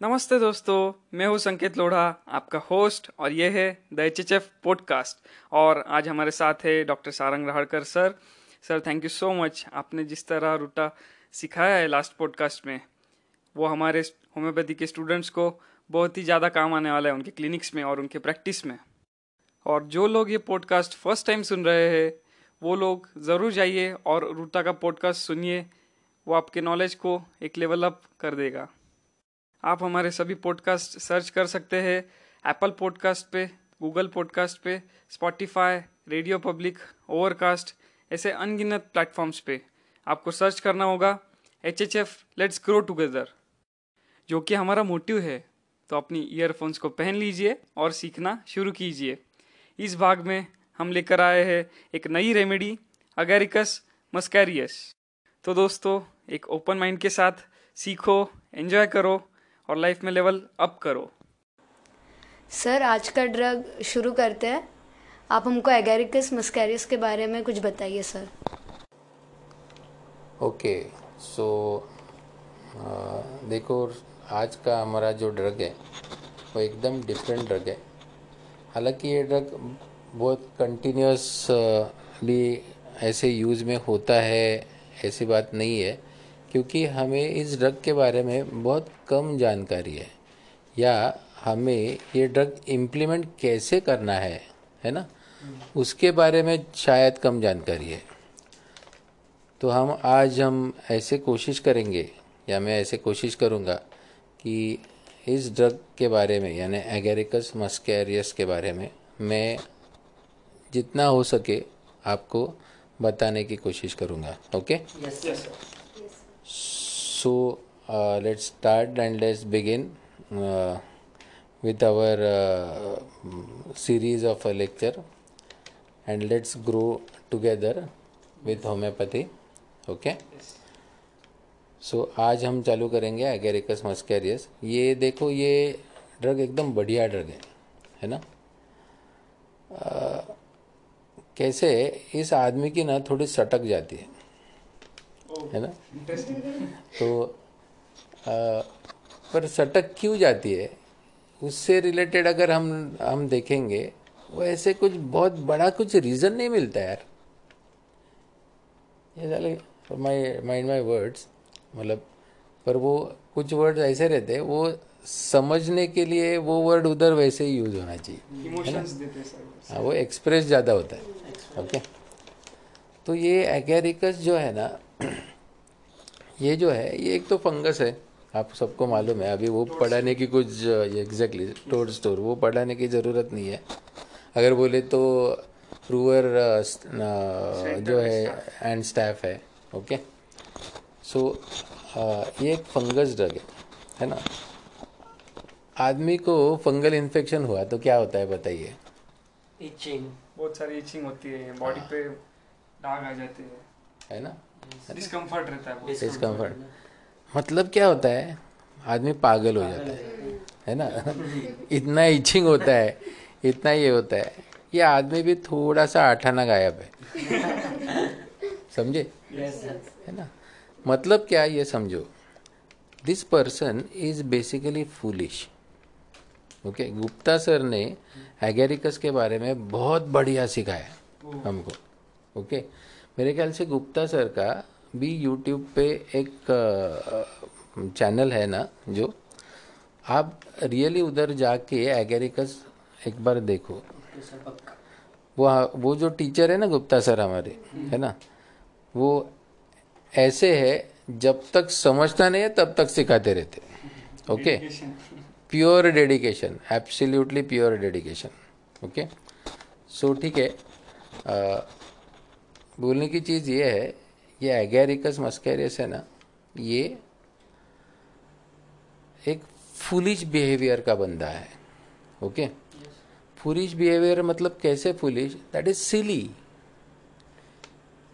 नमस्ते दोस्तों, मैं हूँ संकेत लोढ़ा, आपका होस्ट और ये है the H H F podcast और आज हमारे साथ है doctor Sarang Rahalkar sir. Sir thank you so much आपने जिस तरह रूटा सिखाया है लास्ट पॉडकास्ट में, वो हमारे होम्योपैथी के स्टूडेंट्स को बहुत ही ज़्यादा काम आने वाला है उनके क्लिनिक्स में और उनके प्रैक्टिस में। और जो लोग ये पॉडकास्ट फ़र्स्ट टाइम सुन रहे हैं, वो लोग ज़रूर जाइए और रूटा का पॉडकास्ट सुनिए, वो आपके नॉलेज को एक लेवल अप कर देगा। आप हमारे सभी पॉडकास्ट सर्च कर सकते हैं एप्पल पॉडकास्ट पे गूगल पॉडकास्ट पे स्पॉटिफाई रेडियो पब्लिक ओवरकास्ट ऐसे अनगिनत प्लेटफॉर्म्स पे। आपको सर्च करना होगा H H F let's grow together जो कि हमारा मोटिव है तो अपनी ईयरफोन्स को पहन लीजिए और सीखना शुरू कीजिए। इस भाग में हम लेकर आए हैं एक नई रेमेडी अगेरिकस मस्कैरियस तो दोस्तों, एक ओपन माइंड के साथ सीखो एंजॉय करो और लाइफ में लेवल अप करो। सर आज का ड्रग शुरू करते हैं। आप हमको एगेरिकस मस्कैरियस के बारे में कुछ बताइए सर ओके सो देखो आज का हमारा जो ड्रग है वो एकदम डिफरेंट ड्रग है। हालाँकि ये ड्रग बहुत कंटिन्यूसली ऐसे यूज़ में होता है ऐसी बात नहीं है। क्योंकि हमें इस ड्रग के बारे में बहुत कम जानकारी है। या हमें ये ड्रग इम्प्लीमेंट कैसे करना है है ना? उसके बारे में शायद कम जानकारी है। तो हम आज हम ऐसे कोशिश करेंगे या मैं ऐसे कोशिश करूँगा कि इस ड्रग के बारे में यानी एगेरिकस मस्कैरियस के बारे में मैं जितना हो सके आपको बताने की कोशिश करूँगा okay? Yes yes So uh, let's start and let's begin uh, with our uh, series of a lecture and let's grow together with homeopathy okay so so, आज हम चालू करेंगे एगेरिकस मस्कैरियस ये देखो ये ड्रग एकदम बढ़िया ड्रग है है ना आ, कैसे इस आदमी की ना थोड़ी सटक जाती है है ना? तो आ, पर सटक क्यों जाती है? उससे रिलेटेड अगर हम हम देखेंगे वो ऐसे कुछ बहुत बड़ा कुछ रीज़न नहीं मिलता यार। ये माई माइंड माई वर्ड्स मतलब पर वो कुछ वर्ड ऐसे रहते हैं वो समझने के लिए वो वर्ड उधर वैसे ही यूज़ होना चाहिए हाँ वो एक्सप्रेस ज़्यादा होता है ओके okay? तो ये एगेरिकस जो है ना ये जो है ये एक तो फंगस है आप सबको मालूम है। अभी वो पढ़ाने की कुछ एग्जैक्टली स्टोर स्टोर वो पढ़ाने की ज़रूरत नहीं है। अगर बोले तो प्रूवर जो है एंड स्टैफ है ओके सो ये एक फंगस ड्रग है है ना? आदमी को फंगल इन्फेक्शन हुआ तो क्या होता है बताइए? इचिंग बहुत सारी इचिंग होती है बॉडी पे दाग आ जाते हैं। है ना? डिस्कम्फर्ट रहता है डिस्कम्फर्ट मतलब क्या होता है? आदमी पागल हो जाता है है ना? इतना इचिंग होता है इतना ये होता है। ये आदमी भी थोड़ा सा आठाना गायब है। समझे? है ना? मतलब क्या ये समझो? This person is basically foolish okay Gupta sir ने एगेरिकस के बारे में बहुत बढ़िया सिखाया हमको। Okay okay? मेरे ख्याल से गुप्ता सर का भी यूट्यूब पे एक चैनल है ना जो? आप रियली उधर जाके एगेरिकस एक बार देखो। वो वो जो टीचर है ना गुप्ता सर हमारे है ना? वो ऐसे है जब तक समझता नहीं है तब तक सिखाते रहते okay? Pure dedication absolutely pure dedication okay? So ठीक है बोलने की चीज़ ये है, ये एगेरिकस मस्कैरियस है ना, ये एक फुलिश बिहेवियर का बंदा है ओके फुलिश बिहेवियर मतलब कैसे फुलिश दैट इज़ सिली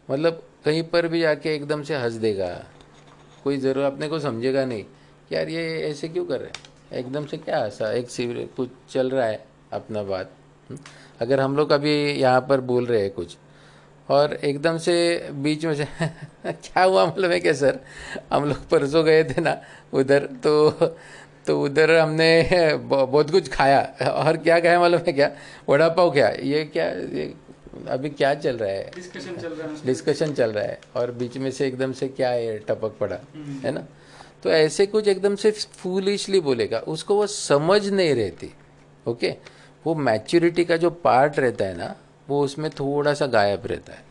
मतलब कहीं पर भी जाके एकदम से हंस देगा, कोई ज़रूर अपने को समझेगा नहीं यार ये ऐसे क्यों कर रहे हैं? एकदम से क्या हंसा एक कुछ चल रहा है अपना बात हम्म? अगर हम लोग अभी यहाँ पर बोल रहे हैं कुछ और एकदम से बीच में से क्या हुआ मतलब है क्या सर? हम लोग परसों गए थे ना उधर तो तो उधर हमने बहुत कुछ खाया। और क्या खाया मालूम है क्या? वड़ा पाव क्या ये क्या ये अभी क्या चल रहा है? डिस्कशन चल रहा है डिस्कशन चल रहा है। और बीच में से एकदम से क्या है टपक पड़ा है ना? तो ऐसे कुछ एकदम से फूलिशली बोलेगा उसको वो समझ नहीं रहती ओके? वो मैच्योरिटी का जो पार्ट रहता है ना वो उसमें थोड़ा सा गायब रहता है।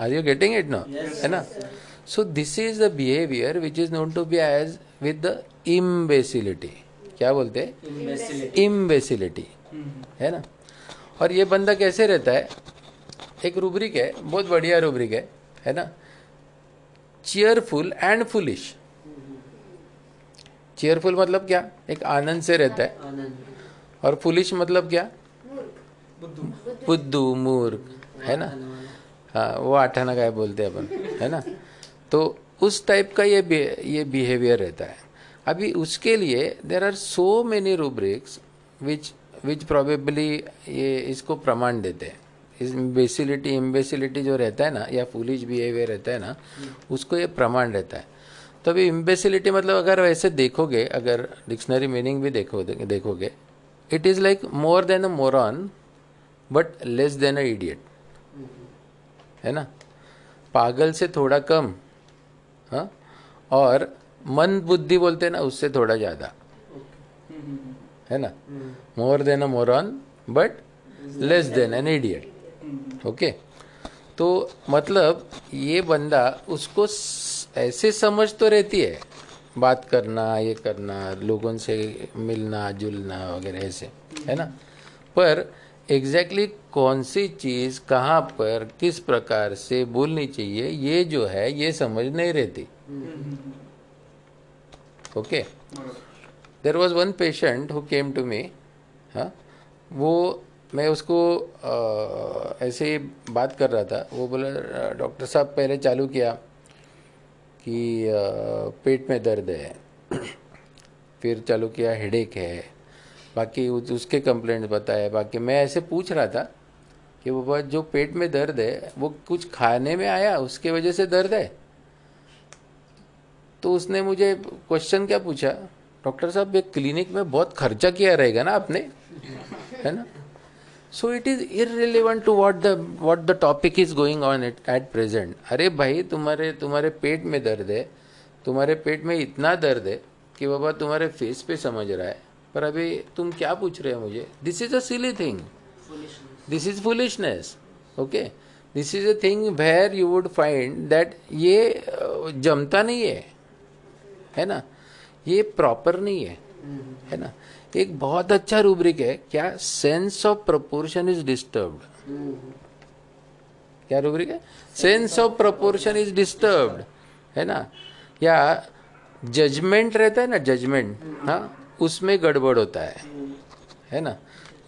Are you getting it no है ना? So this is the behaviour which is known to be edge with the imbecility क्या बोलते हैं? इम्बेसिलिटी है ना? और ये बंदा कैसे रहता है? एक रूब्रिक है बहुत बढ़िया रूब्रिक है है ना? चेयरफुल एंड फुलिश चेयरफुल मतलब क्या? एक आनंद से रहता है। और फुलिश मतलब क्या? बुद्धू मूर्ख, है ना? हाँ वो आठाना गाय बोलते हैं अपन, है ना? तो उस टाइप का ये ये बिहेवियर रहता है। अभी उसके लिए there are so many rubrics which which probably ये इसको प्रमाण देते हैं। इस बेसिलिटी इम्बेसिलिटी जो रहता है ना, या फुलिश बिहेवियर रहता है ना, उसको ये प्रमाण रहता है। तो अभी इम्बेसिलिटी मतलब अगर वैसे देखोगे, अगर डिक्शनरी मीनिंग भी देखो देखोगे it is like more than a moron but less than a idiot. है ना? पागल से थोड़ा कम हाँ? और मन बुद्धि बोलते ना, उससे थोड़ा ज़्यादा। है ना? More than a moron, but less than an idiot. Okay? तो मतलब ये बंदा उसको ऐसे समझ तो रहती है, बात करना, ये करना, लोगों से मिलना, जुलना वगैरह ऐसे, है ना? पर एग्जैक्टली exactly कौन सी चीज़ कहाँ पर किस प्रकार से बोलनी चाहिए ये जो है ये समझ नहीं रहती। Okay there was one patient who came to me हाँ? वो मैं उसको आ, ऐसे बात कर रहा था। वो बोला डॉक्टर साहब पहले चालू किया कि आ, पेट में दर्द है फिर चालू किया हेडेक है। बाकी उसके कंप्लेंट बताए, बाकी मैं ऐसे पूछ रहा था कि वो जो पेट में दर्द है, वो कुछ खाने में आया, उसके वजह से दर्द है? तो उसने मुझे क्वेश्चन क्या पूछा? डॉक्टर साहब, ये क्लिनिक में बहुत खर्चा किया रहेगा ना आपने? है ना? So it is irrelevant to what the what the topic is going on it at present अरे भाई, तुम्हारे तुम्हारे पेट में दर्द है, तुम्हारे पेट में इतना दर्द है कि बाबा तुम्हारे फेस पे समझ रहा है। पर अभी तुम क्या पूछ रहे हो मुझे? This is a silly thing this is foolishness okay this is a thing where you would find that ये जमता नहीं है। है ना? ये प्रॉपर नहीं है। है ना? एक बहुत अच्छा रूब्रिक है क्या sense of proportion is disturbed क्या रूब्रिक है? Sense of proportion is disturbed है ना? या जजमेंट रहता है ना जजमेंट हाँ? उसमें गड़बड़ होता है। है ना?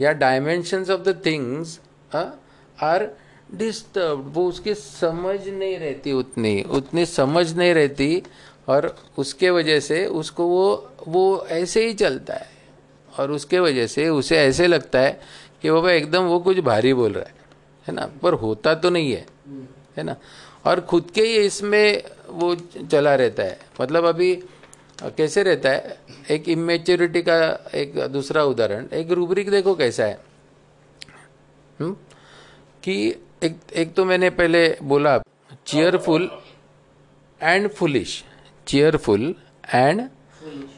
या dimension of the things are disturb वो उसकी समझ नहीं रहती उतनी उतनी समझ नहीं रहती और उसके वजह से उसको वो वो ऐसे ही चलता है। और उसके वजह से उसे ऐसे लगता है कि बाबा एकदम वो कुछ भारी बोल रहा है। है ना? पर होता तो नहीं है। है ना? और खुद के ही इसमें वो चला रहता है। मतलब अभी कैसे रहता है? एक इमेच्योरिटी का एक दूसरा उदाहरण, एक रूबरिक देखो कैसा है। हुँ? कि एक एक तो मैंने पहले बोला cheerful and foolish cheerful and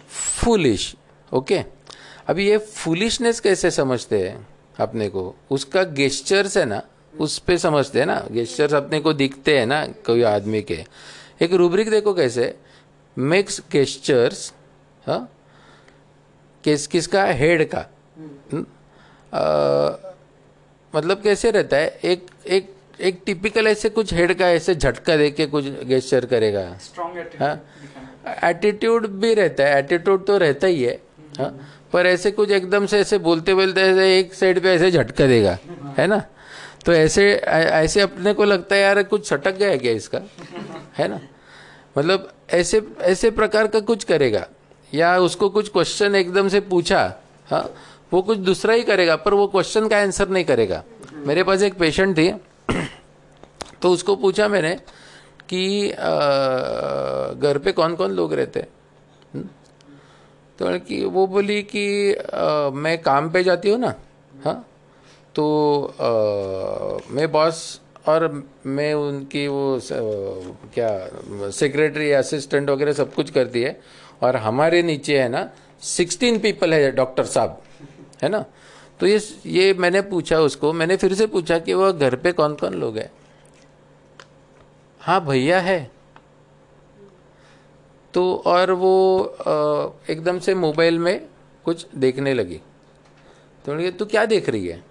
foolish okay अभी ये फुलिशनेस कैसे समझते हैं अपने को? उसका गेस्चर्स है ना, उस पर समझते हैं ना? गेस्चर्स अपने को दिखते हैं ना, कोई आदमी के। एक रूबरिक देखो कैसे? मिक्स गेस्चर्स हाँ? किस किसका? हेड का। हम्म, आ, मतलब कैसे रहता है? एक एक एक टिपिकल ऐसे कुछ हेड का ऐसे झटका दे के कुछ गेस्चर करेगा। हाँ? एटीट्यूड भी रहता है। एटीट्यूड तो रहता ही है। हाँ? पर ऐसे कुछ एकदम से ऐसे बोलते बोलते ऐसे एक साइड पे ऐसे झटका देगा। है। ना? तो ऐसे ऐसे अपने को लगता है यार कुछ छटक गया क्या इसका? है ना? मतलब ऐसे ऐसे प्रकार का कुछ करेगा। या उसको कुछ क्वेश्चन एकदम से पूछा हाँ वो कुछ दूसरा ही करेगा पर वो क्वेश्चन का आंसर नहीं करेगा। मेरे पास एक पेशेंट थी तो उसको पूछा मैंने कि घर पे कौन कौन लोग रहते हैं? तो वो बोली कि आ, मैं काम पे जाती हूँ ना हाँ तो आ, मैं बॉस और मैं उनकी वो स, क्या सेक्रेटरी असिस्टेंट वगैरह सब कुछ करती है। और हमारे नीचे है ना सिक्सटीन पीपल है डॉक्टर साहब है ना? तो ये ये मैंने पूछा उसको मैंने फिर से पूछा कि वह घर पे कौन कौन लोग हैं? हाँ भैया है। तो और वो एकदम से मोबाइल में कुछ देखने लगी। तो तू क्या देख रही है?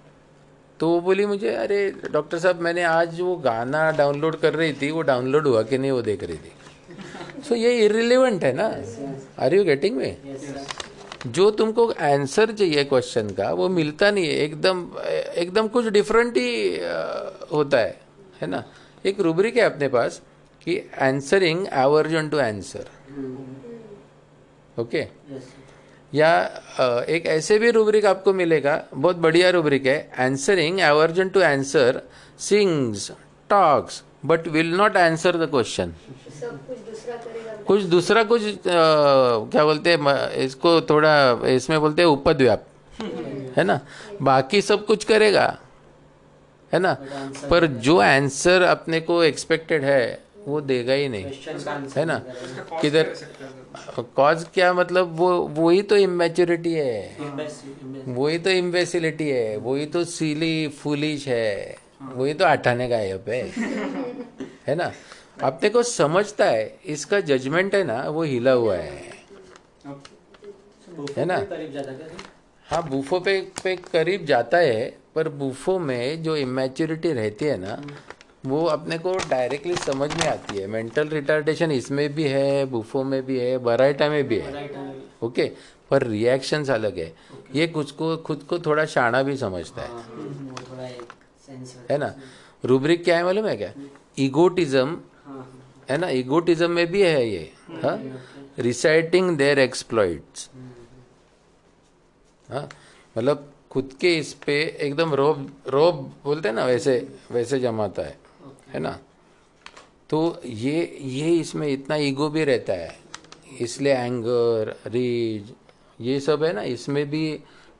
तो वो बोली मुझे अरे डॉक्टर साहब मैंने आज वो गाना डाउनलोड कर रही थी वो डाउनलोड हुआ कि नहीं वो देख रही थी। सो so, ये इरिलेवेंट है ना? आर यू गेटिंग में जो तुमको आंसर चाहिए क्वेश्चन का वो मिलता नहीं है। एकदम एकदम कुछ डिफरेंट ही होता है है ना? एक रूब्रिक है अपने पास कि answering aversion to answer okay या एक ऐसे भी रूब्रिक आपको मिलेगा बहुत बढ़िया रूब्रिक है answering aversion to answer sings talks but will not answer the question कुछ दूसरा कुछ आ, क्या बोलते हैं इसको थोड़ा इसमें बोलते हैं उपद्व्याप है ना? बाकी सब कुछ करेगा है ना? पर जो आंसर अपने को एक्सपेक्टेड है वो देगा ही नहीं है ना? किधर कॉज क्या मतलब? वो वही तो इमेच्योरिटी है। वही तो इम्बेसिलिटी है वही तो सीली फुलिश है। वही तो अठाने का है पे। है ना? अपने को समझता है इसका जजमेंट है ना वो हिला हुआ है। है ना? हाँ बूफो पे पे करीब जाता है पर बूफो में जो इमेच्योरिटी रहती है ना वो अपने को डायरेक्टली समझ में आती है। मेंटल रिटार्डेशन इसमें भी है बुफो में भी है बराइटा में भी है। ओके पर रिएक्शंस अलग है। ये कुछ को खुद को थोड़ा शाना भी समझता है। हाँ, है ना? रूब्रिक क्या है मालूम है क्या? इगोटिज्म है ना? इगोटिज्म में भी है ये। हाँ रिसाइटिंग देयर एक्सप्लॉइट्स हाँ? मतलब खुद के इस पे एकदम रोब रोब बोलते हैं ना वैसे वैसे जमाता है। है ना? तो ये ये इसमें इतना ईगो भी रहता है। इसलिए एंगर रीज ये सब है ना इसमें भी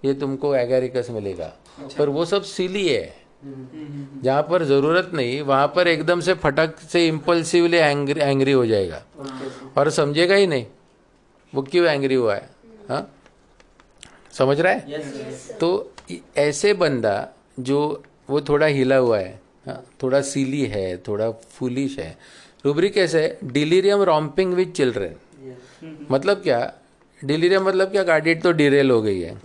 ये तुमको एगेरिकस मिलेगा। अच्छा। पर वो सब सिली है। जहाँ पर ज़रूरत नहीं वहाँ पर एकदम से फटक से इम्पल्सिवली एंग्री एंग्री हो जाएगा। और समझेगा ही नहीं वो क्यों एंग्री हुआ है? हा? समझ रहा है? तो ऐसे बंदा जो वो थोड़ा हिला हुआ हा? थोड़ा सीली है थोड़ा फुलिश है। रूबरी कैसे है डिलीरियम रॉम्पिंग विथ चिल्ड्रेन मतलब क्या? डिलीरियम मतलब क्या? गाड़ी तो डिरेल हो गई है।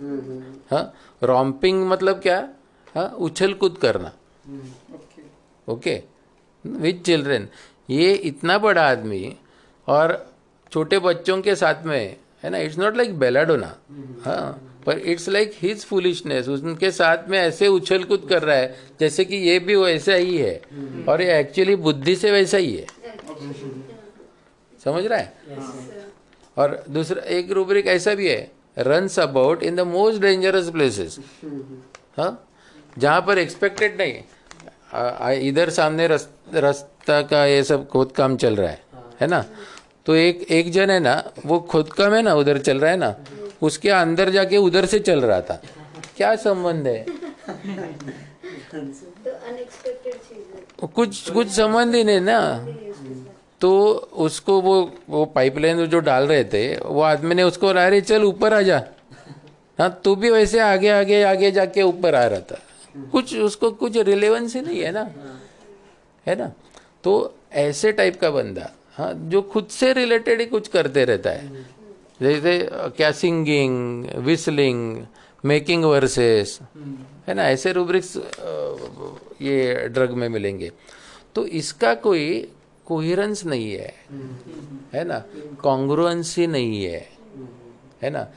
हाँ रॉम्पिंग मतलब क्या? हाँ उछल कूद करना। ओके विथ चिल्ड्रेन ये इतना बड़ा आदमी और छोटे बच्चों के साथ में है ना? इट्स नॉट लाइक बेलाडोना हाँ। पर इट्स लाइक हिज फुलिशनेस उनके साथ में ऐसे उछल कूद कर रहा है जैसे कि ये भी वैसा ही है और ये एक्चुअली बुद्धि से वैसा ही है। समझ रहा है? और दूसरा एक रूबरिक ऐसा भी है runs about in the most dangerous places हाँ? जहाँ पर एक्सपेक्टेड नहीं इधर सामने रास्ता का ये सब खोद काम चल रहा है है ना? तो एक एक जन है ना वो खुद काम है ना उधर चल रहा है ना? उसके अंदर जाके उधर से चल रहा था। क्या संबंध है? तो कुछ कुछ संबंध ही नहीं ना। तो उसको वो वो पाइपलाइन जो डाल रहे थे वो आदमी ने उसको अरे चल ऊपर आ जा। हाँ तू भी वैसे आगे आगे आगे जाके ऊपर आ रहा था। कुछ उसको कुछ रिलेवेंस ही नहीं है ना। है ना? तो ऐसे टाइप का बंदा हाँ जो खुद से रिलेटेड ही कुछ करते रहता है। जैसे क्या सिंगिंग विस्लिंग मेकिंग वर्सेस है ना? ऐसे रूब्रिक्स ये ड्रग में मिलेंगे। तो इसका कोई कोहिरेंस नहीं है। है ना? कॉन्ग्रुएंसी नहीं है। है ना?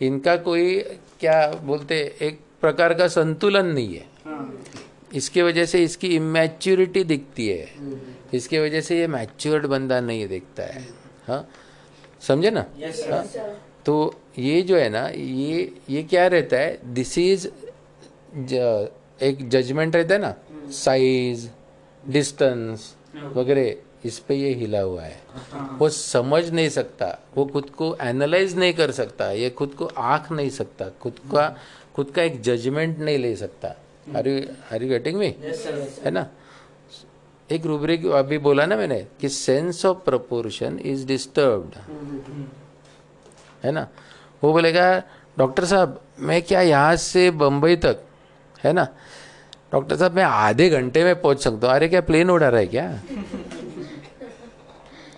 इनका कोई क्या बोलते एक प्रकार का संतुलन नहीं है। इसके वजह से इसकी इमेच्योरिटी दिखती है। इसके वजह से ये मैच्योर्ड बंदा नहीं दिखता है। हाँ? समझे ना? हाँ? तो ये जो है ना ये ये क्या रहता है? दिस इज़ एक जजमेंट रहता है ना? साइज़ डिस्टेंस वगैरह इस पे ये हिला हुआ है। वो समझ नहीं सकता वो खुद को एनालाइज नहीं कर सकता ये खुद को आँख नहीं सकता खुद का खुद का एक जजमेंट नहीं ले सकता। Are you are you getting me है ना? एक रूब्रिक अभी बोला ना मैंने कि sense of proportion is disturbed है ना? वो बोलेगा, डॉक्टर साहब, मैं क्या यहाँ से बम्बई तक, है ना? डॉक्टर साहब, मैं आधे घंटे में पहुँच सकता हूँ। अरे, क्या प्लेन उड़ा रहा है क्या?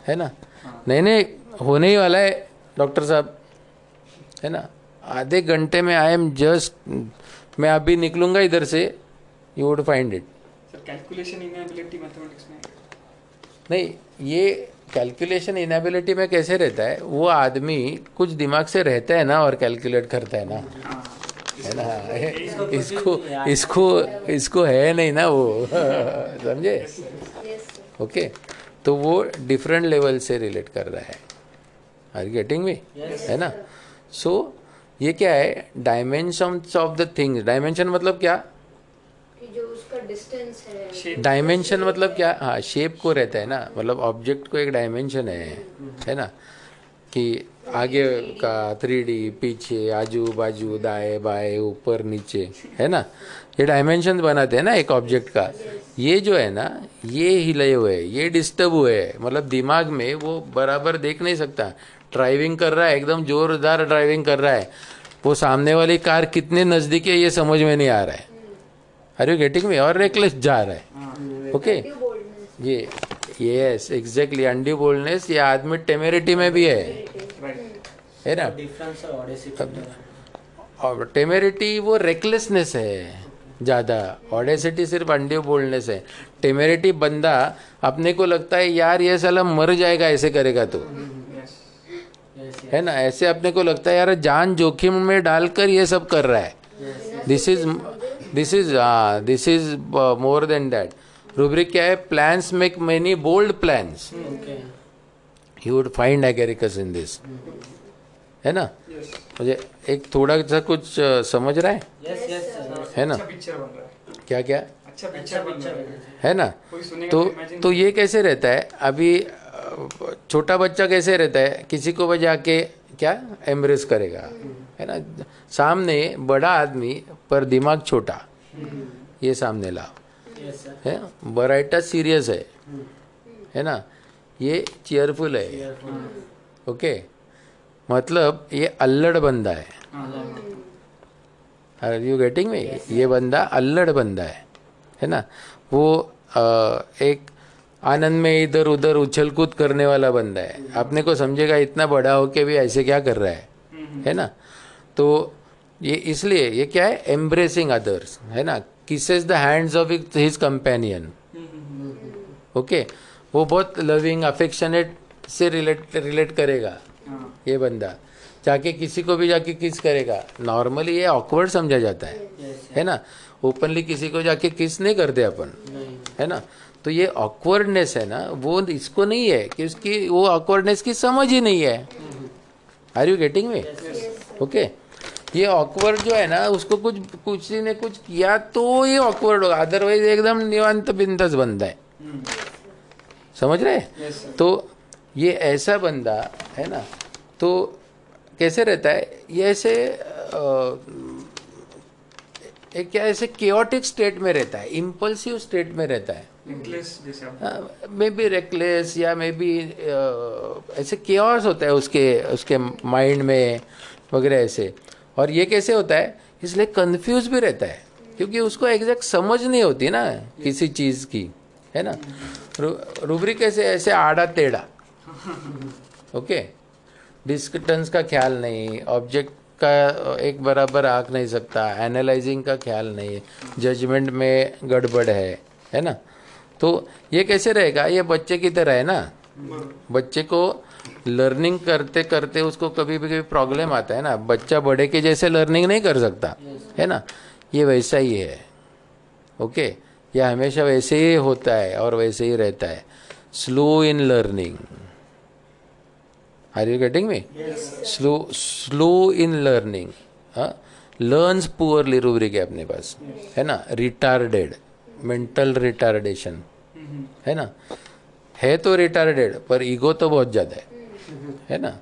है ना? नहीं नहीं, होने ही वाला है, डॉक्टर साहब। है ना? आधे घंटे में आई एम जस्ट मैं अभी निकलूँगा इधर से you would find it sir calculation inability mathematics में। नहीं ये कैलकुलेशन इनेबिलिटी में कैसे रहता है? वो आदमी कुछ दिमाग से रहता है ना और कैलकुलेट करता है ना। है ना? इसको इसको इसको है नहीं ना वो? समझे? ओके तो वो डिफरेंट लेवल से रिलेट कर रहा है। आर गेटिंग मी है ना? सो so, ये क्या है? Dimension of the things dimension मतलब क्या? डिस्टेंस है। डायमेंशन मतलब क्या? हाँ शेप को रहता है ना। मतलब ऑब्जेक्ट को एक डायमेंशन है है ना? कि आगे का थ्री डी पीछे आजू बाजू दाए बाए ऊपर नीचे है ना? ये डायमेंशन बनाते हैं ना एक ऑब्जेक्ट का। ये जो है ना ये हिले हुए है ये डिस्टर्ब हुए है। मतलब दिमाग में वो बराबर देख नहीं सकता। ड्राइविंग कर रहा है एकदम जोरदार ड्राइविंग कर रहा है। वो सामने वाली कार कितने नज़दीक है ये समझ में नहीं आ रहा है। आर यू गेटिंग मी और रेकलेस जा रहा है. ओके ये यस एग्जैक्टली अंडी बोल्डनेस ये आदमी टेमेरिटी में भी है. है ना? है और टेमेरिटी वो रेकलेसनेस है ज़्यादा. ऑडेसिटी सिर्फ़ अंडी बोलनेस है. टेमेरिटी बंदा अपने को लगता है यार ये साला मर जाएगा ऐसे करेगा तो. है ना? ऐसे अपने को लगता है यार जान जोखिम में डालकर ये सब कर रहा है. This is this is this is more than that rubric क्या है plans make many bold plans you would find agaricus in this है ना मुझे एक थोड़ा सा कुछ uh, समझ रहा है? यस यस है ना? पिक्चर बन रहा है। क्या क्या? अच्छा पिक्चर बन रहा है। है ना? तो तो तो ये कैसे रहता है? अभी छोटा बच्चा कैसे रहता है? किसी को बजा के क्या? एम्ब्रेस करेगा। है ना? सामने बड़ा आदमी पर दिमाग छोटा। ये सामने लाओ। है? बराइटा सीरियस है। है ना? ये चेयरफुल है। ओके मतलब ये अल्लड़ बंदा है। आर यू गेटिंग में ये बंदा अल्लड़ बंदा है। है ना? वो अ, एक आनंद में इधर उधर उछल कूद करने वाला बंदा है। अपने को समझेगा इतना बड़ा हो के भी ऐसे क्या कर रहा है? है ना? तो ये इसलिए ये क्या है? एम्ब्रेसिंग अदर्स है ना? Kisses the hands of his companion okay वो बहुत लविंग अफेक्शनेट से रिलेट रिलेट करेगा ये बंदा। जाके किसी को भी जाके किस करेगा। नॉर्मली ये ऑकवर्ड समझा जाता है है ना? ओपनली किसी को जाके किस नहीं करते अपन है ना? तो ये ऑकवर्डनेस है ना? वो इसको नहीं है कि उसकी वो ऑकवर्डनेस की समझ ही नहीं है। Are you getting me okay ये ऑकवर्ड जो है ना उसको कुछ कुछ ने कुछ किया तो ये ऑकवर्ड होगा। अदरवाइज़ एकदम निवांत बिंदस बंदा है। समझ रहे? तो ये ऐसा बंदा है ना तो कैसे रहता है? ये ऐसे एक क्या ऐसे केओटिक स्टेट में रहता है इम्पल्सिव स्टेट में रहता है। मे बी रेकलेस या मे बी ऐसे केओस होता है उसके उसके माइंड में वगैरह ऐसे। और ये कैसे होता है? इसलिए कंफ्यूज भी रहता है, क्योंकि उसको एग्जैक्ट समझ नहीं होती ना किसी चीज़ की, है ना? रूब्रिक ऐसे ऐसे आड़ा टेढ़ा ओके डिस्कटेंस का ख्याल नहीं ऑब्जेक्ट का एक बराबर आंक नहीं सकता एनालाइजिंग का ख्याल नहीं है जजमेंट में गड़बड़ है है ना? तो ये कैसे रहेगा? ये बच्चे की तरह है ना? बच्चे को लर्निंग करते करते उसको कभी भी कभी प्रॉब्लम आता है ना। बच्चा बड़े के जैसे लर्निंग नहीं कर सकता है ना? ये वैसा ही है। ओके ये हमेशा वैसे ही होता है और वैसे ही रहता है। Slow in learning are you getting me slow slow in learning learns poorly rubric है अपने पास। है ना? रिटार्डेड मेंटल रिटार्डेशन है ना? है तो रिटार्डेड पर ईगो तो बहुत ज़्यादा है। है ना?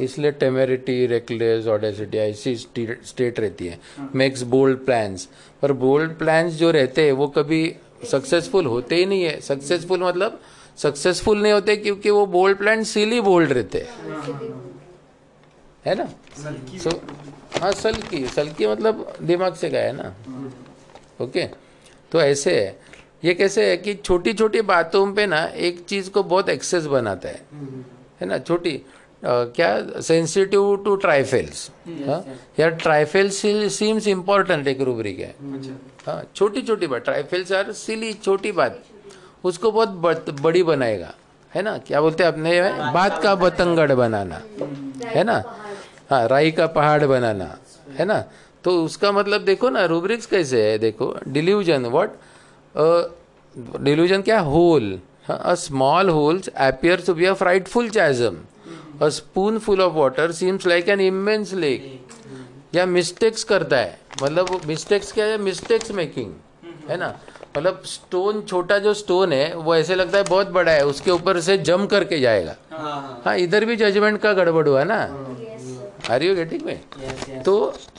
इसलिए टेमेरिटी रेकलेस ऑडेसिटी ऐसी स्टेट रहती है। मेक्स बोल्ड प्लान्स पर बोल्ड प्लान्स जो रहते हैं वो कभी सक्सेसफुल होते ही नहीं है। सक्सेसफुल मतलब सक्सेसफुल नहीं होते क्योंकि वो बोल्ड प्लान सीली बोल्ड रहते हैं। है ना? सो हाँ सल्की। सल्की मतलब दिमाग से गया है। ना ओके तो ऐसे है। ये कैसे है कि छोटी छोटी बातों पे ना एक चीज़ को बहुत एक्सेस बनाता है। है ना? छोटी अ, क्या सेंसिटिव टू ट्राइफेल्स यार ट्राइफेल्स सीम्स इम्पोर्टेंट एक रूबरिक है। हाँ छोटी छोटी बात ट्राइफेल्स आर सिली छोटी बात उसको बहुत ब- बड़ी बनाएगा है ना? क्या बोलते हैं अपने बात का बतंगड़ बनाना है ना? हाँ राई का पहाड़ बनाना है ना? तो उसका मतलब देखो ना रूब्रिक्स कैसे है? देखो डिल्यूजन व्हाट डिल्यूजन क्या? Hole a small holes appears to be a frightful chasm. A spoonful of water seems like an immense lake. या मिस्टेक्स करता है. मतलब मिस्टेक्स क्या है? मिस्टेक्स मेकिंग है ना? मतलब स्टोन छोटा जो स्टोन है वो ऐसे लगता है बहुत बड़ा है उसके ऊपर से जम करके जाएगा. हाँ इधर भी जजमेंट का गड़बड़ हुआ ना? आर यू गेटिंग में तो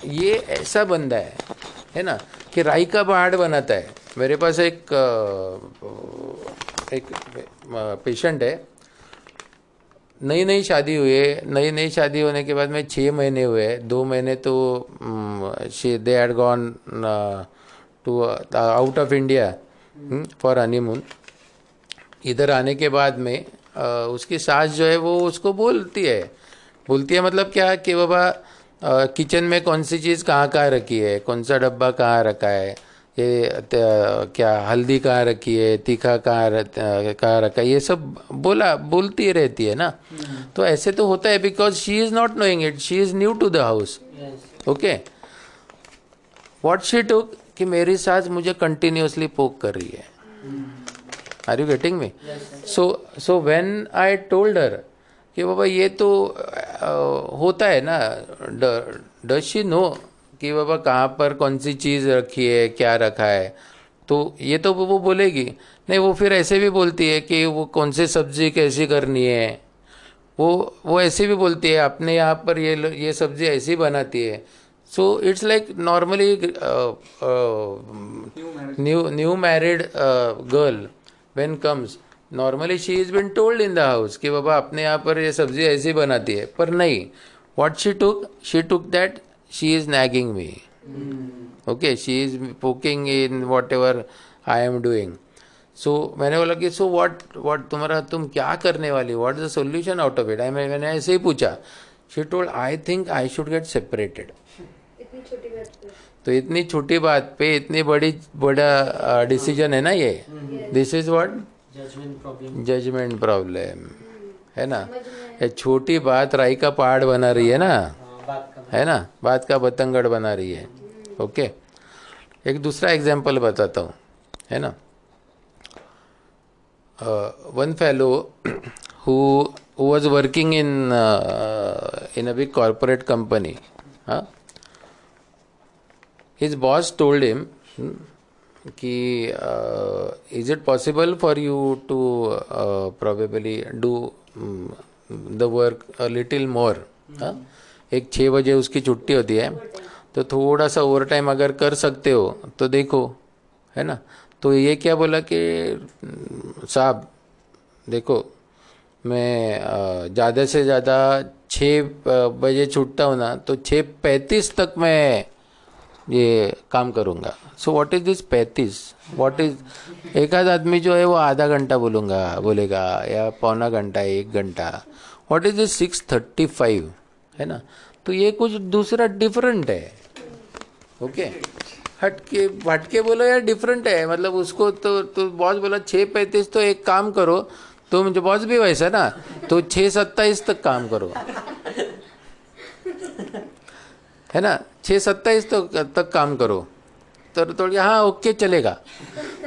ये ऐसा बंदा है है ना? कि राई का पहाड़ बनाता है. मेरे पास एक एक पेशेंट है। नई नई शादी हुई है। नई नई शादी होने के बाद में छः महीने हुए दो महीने तो she they had gone to out of India for honeymoon इधर आने के बाद में उसकी सास जो है वो उसको बोलती है। बोलती है मतलब क्या कि बाबा किचन में कौन सी चीज़ कहाँ कहाँ रखी है? कौन सा डब्बा कहाँ रखा है? ये क्या हल्दी कहाँ रखी है तीखा कहाँ कहाँ रखा है ये सब बोला बोलती रहती है ना। तो ऐसे तो होता है because she is not knowing it she is new to the house okay what she took कि मेरी सास मुझे कंटिन्यूसली पोक कर रही है। Are you getting me so so when I told her कि बाबा ये तो अ, होता है ना डज शी नो कि बाबा कहाँ पर कौन सी चीज़ रखी है, क्या रखा है? तो ये तो वो बोलेगी। नहीं, वो फिर ऐसे भी बोलती है कि वो कौन सी सब्ज़ी कैसी करनी है? वो वो ऐसे भी बोलती है, अपने यहाँ पर ये ये सब्ज़ी ऐसी बनाती है। So it's like normally new new married girl when comes normally she is been told in the house कि बाबा अपने यहाँ पर ये सब्ज़ी ऐसी बनाती है। पर नहीं what she took she took that she is nagging me okay she is poking in whatever I am doing so मैंने बोला कि सो व्हाट व्हाट तुम्हारा तुम क्या करने वाली what is the solution out of it I मैंने ऐसे ही पूछा। She told I think I should get separated इतनी छोटी बात पे। तो इतनी छोटी बात पे इतनी बड़ी बड़ा डिसीज़न है ना ये? This is what judgment problem है ना? ये छोटी बात राई का पहाड़ बना रही है ना? का है ना? बात का बतंगड़ बना रही है। ओके? एक दूसरा एग्ज़ाम्पल बताता हूँ, है ना? One fellow who was working in in a big corporate company his boss told him कि is it possible for you to probably do the work little more हाँ? एक छः बजे उसकी छुट्टी होती है। तो थोड़ा सा ओवर टाइम अगर कर सकते हो तो देखो है ना? तो ये क्या बोला कि "हम्म, साहब देखो मैं ज़्यादा से ज़्यादा छः बजे छूटता हूँ ना तो छः पैंतीस तक मैं ये काम करूँगा। सो व्हाट इज़ दिस पैंतीस? व्हाट इज़ एक आध आदमी जो है वो आधा घंटा बोलूँगा बोलेगा या पौना घंटा एक घंटा। What is this six thirty five है ना? तो ये कुछ दूसरा डिफरेंट है। ओके हटके हटके बोलो यार डिफरेंट है? मतलब उसको तो तो बॉस बोला छः पैंतीस तो एक काम करो। तो मुझे बॉस भी वैसा ना तो छः सत्ताईस तक काम करो। है ना? छः सत्ताईस तो तक काम करो। तो थोड़ी हाँ ओके चलेगा।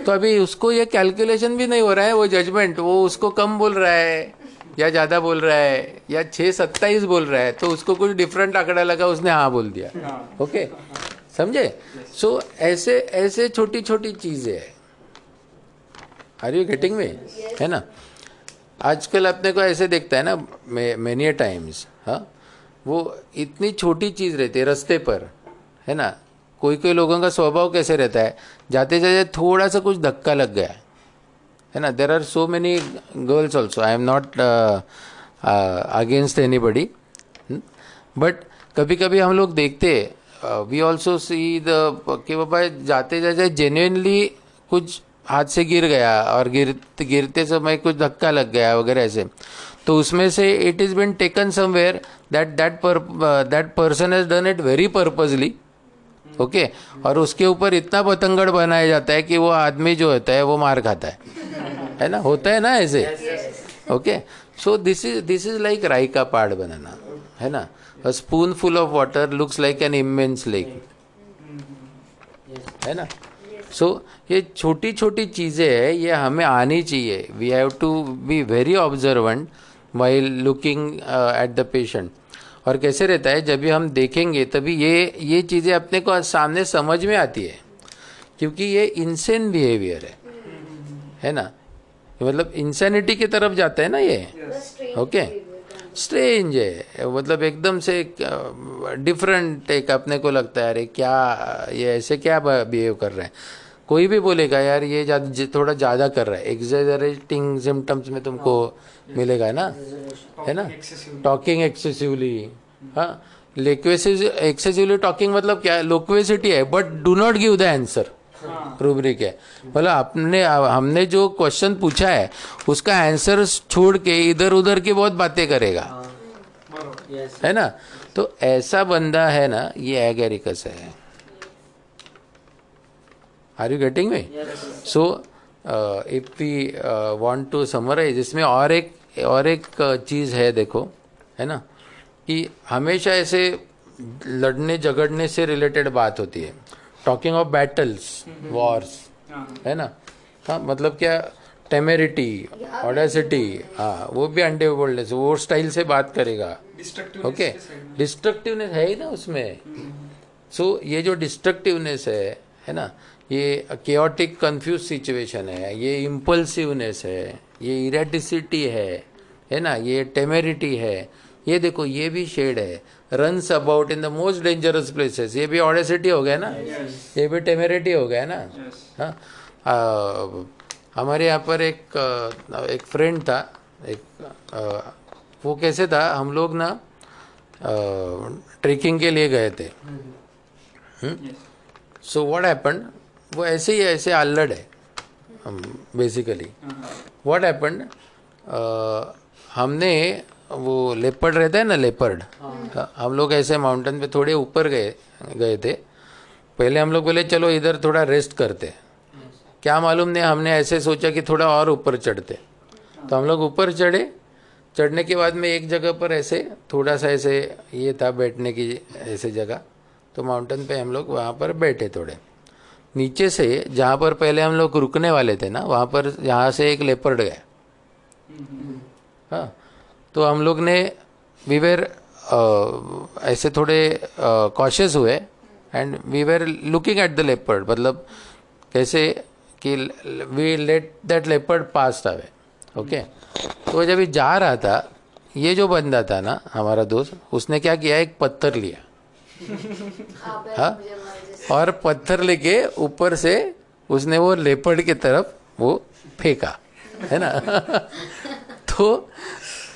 तो अभी उसको ये कैलकुलेशन भी नहीं हो रहा है, वो जजमेंट वो उसको कम बोल रहा है। या ज़्यादा बोल रहा है या छः सत्ताईस बोल रहा है तो उसको कुछ डिफरेंट आंकड़ा लगा उसने हाँ बोल दिया। ओके समझे? सो ऐसे ऐसे छोटी छोटी चीज़ें हैं। आर यू गेटिंग में है ना? आजकल अपने को ऐसे देखता है ना मेनी टाइम्स हाँ? वो इतनी छोटी चीज़ रहती है रास्ते पर है ना? कोई कोई लोगों का स्वभाव कैसे रहता है? जाते जाते थोड़ा सा कुछ धक्का लग गया। है ना? There are so many girls also I am not against anybody but कभी कभी हम लोग देखते वी ऑल्सो सी द कि बाबा जाते जाते जेन्यनली कुछ हाथ से गिर गया और गिर गिरते समय कुछ धक्का लग गया वगैरह ऐसे। तो उसमें से it is been taken somewhere that that पर that person has done it very purposely okay? और उसके ऊपर इतना पतंगड़ बनाया जाता है कि वो आदमी जो होता है वो मार खाता है। है ना? होता है ना ऐसे? Okay? So this is this is like राई का पहाड़ बनाना है ना? A spoonful of water looks like an immense lake है ना? सो so, ये छोटी छोटी चीज़ें हैं ये हमें आनी चाहिए। We have to be very observant why looking at the patient और कैसे रहता है, जब भी हम देखेंगे, तभी ये ये चीज़ें अपने को सामने समझ में आती है। क्योंकि ये इंसेन बिहेवियर है। है ना? मतलब इंसेनिटी की तरफ़ जाता है ना ये? ओके स्ट्रेंज है। मतलब एकदम से डिफरेंट एक अपने को लगता है, अरे क्या, ये ऐसे क्या बिहेव कर रहे हैं? कोई भी बोलेगा यार ये ज़्यादा थोड़ा ज़्यादा कर रहा है। एग्जेजरेटिंग सिम्टम्स में तुमको मिलेगा ना? है ना? टॉकिंग एक्सेसिवली हाँ? एक्सेसिवली टॉकिंग मतलब क्या? है लोक्वेसिटी है but do not give the answer rubric है। मतलब आपने हमने जो क्वेश्चन पूछा है उसका आंसर छोड़ के इधर उधर की बहुत बातें करेगा। है। ना? तो ऐसा बंदा है ना ये एगेरिकस है। Are you getting me so if we want to summarize इसमें और एक और एक चीज़ है देखो है ना? कि हमेशा ऐसे लड़ने झगड़ने से रिलेटेड बात होती है। टॉकिंग ऑफ़ बैटल्स वॉर्स है। ना? हाँ मतलब क्या? टेमेरिटी ऑडेसिटी हाँ वो भी अंडे बोलने से वो स्टाइल से बात करेगा। ओके डिस्ट्रक्टिवनेस है ही ना उसमें। सो so, ये जो डिस्ट्रक्टिवनेस है है ना? ये केओटिक कंफ्यूज सिचुएशन है ये इम्पल्सिवनेस है ये इरेटिसिटी है है ना? ये टेमेरिटी है। ये देखो ये भी शेड है। Runs about in the most dangerous places ये भी ऑडेसिटी हो गया ना? Yes. ये भी टेमेरिटी हो गया ना? Yes. हाँ? हमारे यहाँ पर एक एक फ्रेंड था एक आ, वो कैसे था? हम लोग ना ट्रेकिंग के लिए गए थे। सो व्हाट हैपन वो ऐसे ही ऐसे अल्लड़ है बेसिकली व्हाट हैपन हमने वो लेपर्ड रहता है ना लेपर्ड हाँ। हम लोग ऐसे माउंटेन पे थोड़े ऊपर गए गए थे। पहले हम लोग बोले चलो इधर थोड़ा रेस्ट करते क्या मालूम नहीं हमने ऐसे सोचा कि थोड़ा और ऊपर चढ़ते। तो हम लोग ऊपर चढ़े। चढ़ने के बाद में एक जगह पर ऐसे थोड़ा सा ऐसे ये था बैठने की ऐसे जगह। तो माउंटेन पे हम लोग वहाँ पर बैठे थोड़े। नीचे से जहाँ पर पहले हम लोग रुकने वाले थे ना, वहाँ पर यहाँ से एक लेपर्ड गया। हाँ तो हम लोग ने वीवेर ऐसे थोड़े कॉशियस हुए and we were looking at the leopard मतलब कैसे कि we let that leopard pass away okay तो जब ये जा रहा था, ये जो बंदा था ना, हमारा दोस्त, उसने क्या किया, एक पत्थर लिया। हाँ और पत्थर लेके ऊपर से उसने वो लेपड़ की तरफ़ वो फेंका है ना? तो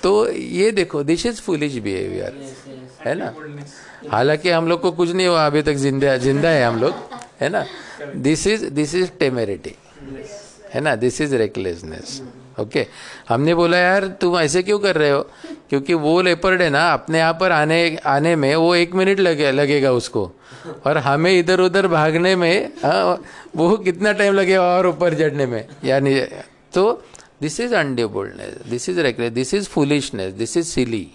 तो ये देखो दिस इज़ फुलिश बिहेवियर है ना? हालाँकि हम लोग को कुछ नहीं हुआ अभी तक ज़िंदा ज़िंदा है हम लोग है ना? This is this is temerity है ना? This is recklessness okay. हमने बोला यार तुम ऐसे क्यों कर रहे हो? क्योंकि वो लेपर्ड है ना अपने यहाँ पर आने आने में वो एक मिनट लगे लगेगा उसको। और हमें इधर उधर भागने में हाँ वो कितना टाइम लगेगा और ऊपर चढ़ने में? यानी तो this is undauntedness this is reckless this is foolishness this is silly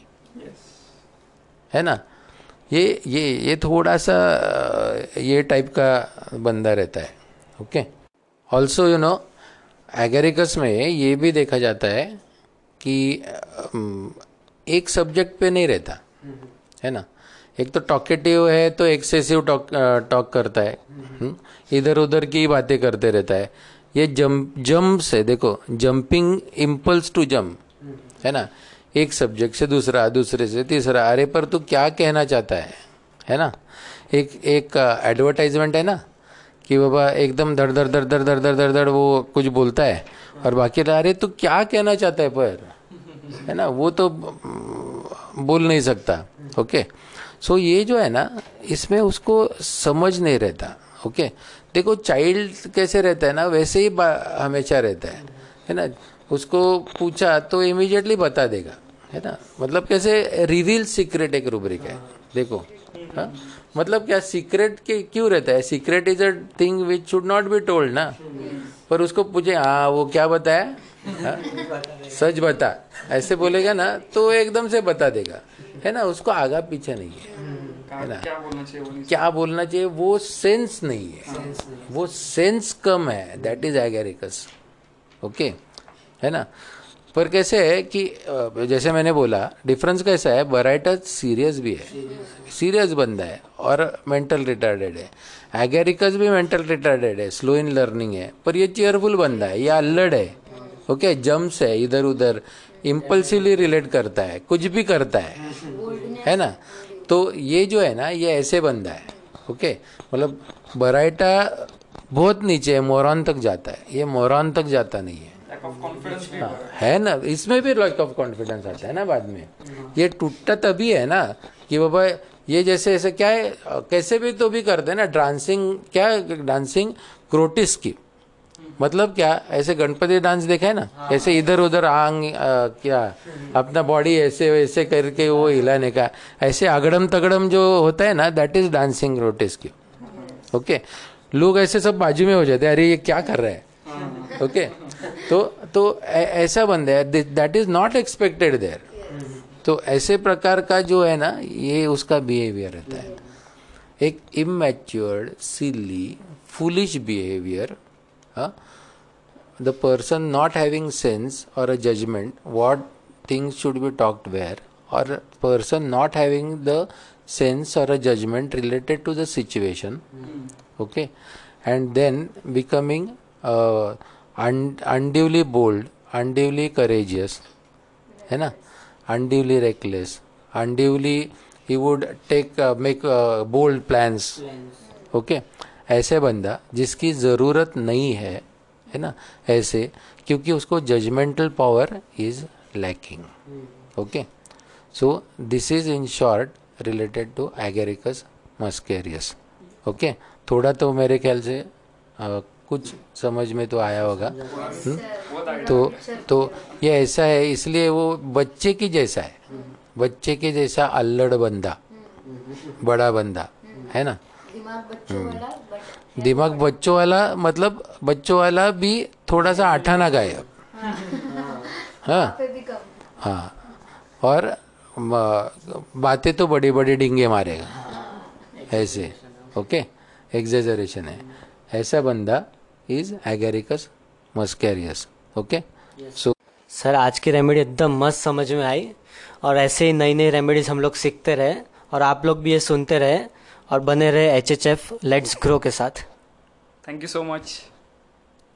है ना? ये ये ये थोड़ा सा ये टाइप का बंदा रहता है। Okay? Also you know agaricus में ये भी देखा जाता है कि एक सब्जेक्ट पे नहीं रहता, है ना? एक तो टॉकेटिव है तो एक्सेसिव टॉक टॉक करता है हम्म? इधर उधर की बातें करते रहता है। ये जम, जम्प है देखो, जंपिंग इम्पल्स टू जम्प है ना? एक सब्जेक्ट से दूसरा, दूसरे से तीसरा। अरे, पर तू क्या कहना चाहता है है ना? एक एक एडवर्टाइजमेंट है ना? कि बाबा एकदम धड़ धड़ धड़ धड़ धड़ धड़ धड़ धड़ वो कुछ बोलता है और बाकी अरे, तू क्या कहना चाहता है पर? है ना? वो तो बोल नहीं सकता, ओके? सो ये जो है ना, इसमें उसको समझ नहीं रहता, ओके? देखो चाइल्ड कैसे रहता है ना, वैसे ही हमेशा रहता है है ना? उसको पूछा तो इमीडिएटली बता देगा, है ना? मतलब कैसे रिवील सीक्रेट एक रूब्रिक है, देखो। हा? मतलब क्या सीक्रेट के क्यों रहता है? Secret is a thing which should not be told ना? पर उसको पूछे हाँ वो क्या बताया? सच बता। ऐसे बोलेगा ना तो एकदम से बता देगा। है ना? उसको आगा पीछे नहीं है। है ना? क्या बोलना चाहिए वो क्या बोलना चाहिए वो सेंस नहीं है। वो सेंस कम है। दैट इज़ एगेरिकस ओके है ना? पर कैसे है कि जैसे मैंने बोला डिफरेंस कैसा है बराइटा सीरियस भी है सीरियस बंदा है और मेंटल रिटार्डेड है। एगेरिकस भी मेंटल रिटार्डेड है स्लो इन लर्निंग है, पर ये चेयरफुल बंदा है, ये अल्लड़ है ओके जम्स है इधर उधर इम्पल्सिवली रिलेट करता है, कुछ भी करता है है ना? तो ये जो है ना, ये ऐसे बंदा है ओके मतलब बराइटा बहुत नीचे है मोरान तक जाता है, ये मोरान तक जाता नहीं है। हाँ, है ना? इसमें भी लैक ऑफ़ कॉन्फिडेंस आता है ना बाद में। ये टूटता तभी है ना कि बाबा ये जैसे ऐसे क्या है? कैसे भी तो भी करते ना डांसिंग क्या डांसिंग क्रोटिस की। मतलब क्या? ऐसे गणपति डांस देखा है ना? ऐसे इधर उधर आंग आ, क्या? अपना बॉडी ऐसे वैसे करके वो हिलाने का। ऐसे अगड़म तगड़म जो होता है ना दैट इज़ डांसिंग रोटिस की। ओके लोग ऐसे सब बाजू में हो जाते हैं। अरे ये क्या कर रहा है? ओके तो तो ऐसा बंद है that is not expected there तो ऐसे प्रकार का जो है ना, ये उसका बिहेवियर रहता है। एक immatured silly foolish behaviour the person not having sense और a judgment what things should be talked where और person not having the sense और a judgment related to the situation okay and then becoming unduly bold unduly courageous है ना? Unduly reckless unduly he would take make bold plans okay ऐसे बंदा जिसकी ज़रूरत नहीं है है ना? ऐसे क्योंकि उसको judgmental power is lacking okay so this is in short related to agaricus muscarius okay थोड़ा तो मेरे ख्याल से uh, कुछ समझ में तो आया होगा। हुँ? हम्म? तो तो ये ऐसा है इसलिए वो बच्चे की जैसा है। बच्चे के जैसा अल्लड़ बंदा बड़ा बंदा है ना? दिमाग बच्चों वाला मतलब बच्चों वाला भी थोड़ा सा आठाना गायब हाँ। हाँ। और बातें तो बड़ी बड़ी डिंगे मारेगा। ऐसे ओके? एग्जेजरेशन है। ऐसा बंदा is agaricus muscarius okay so sir आज की रेमेडी एकदम मस्त समझ में आई और ऐसे ही नई नई रेमेडीज हम लोग सीखते रहे और आप लोग भी ये सुनते रहे और बने रहे H H F let's grow के साथ। Thank you so much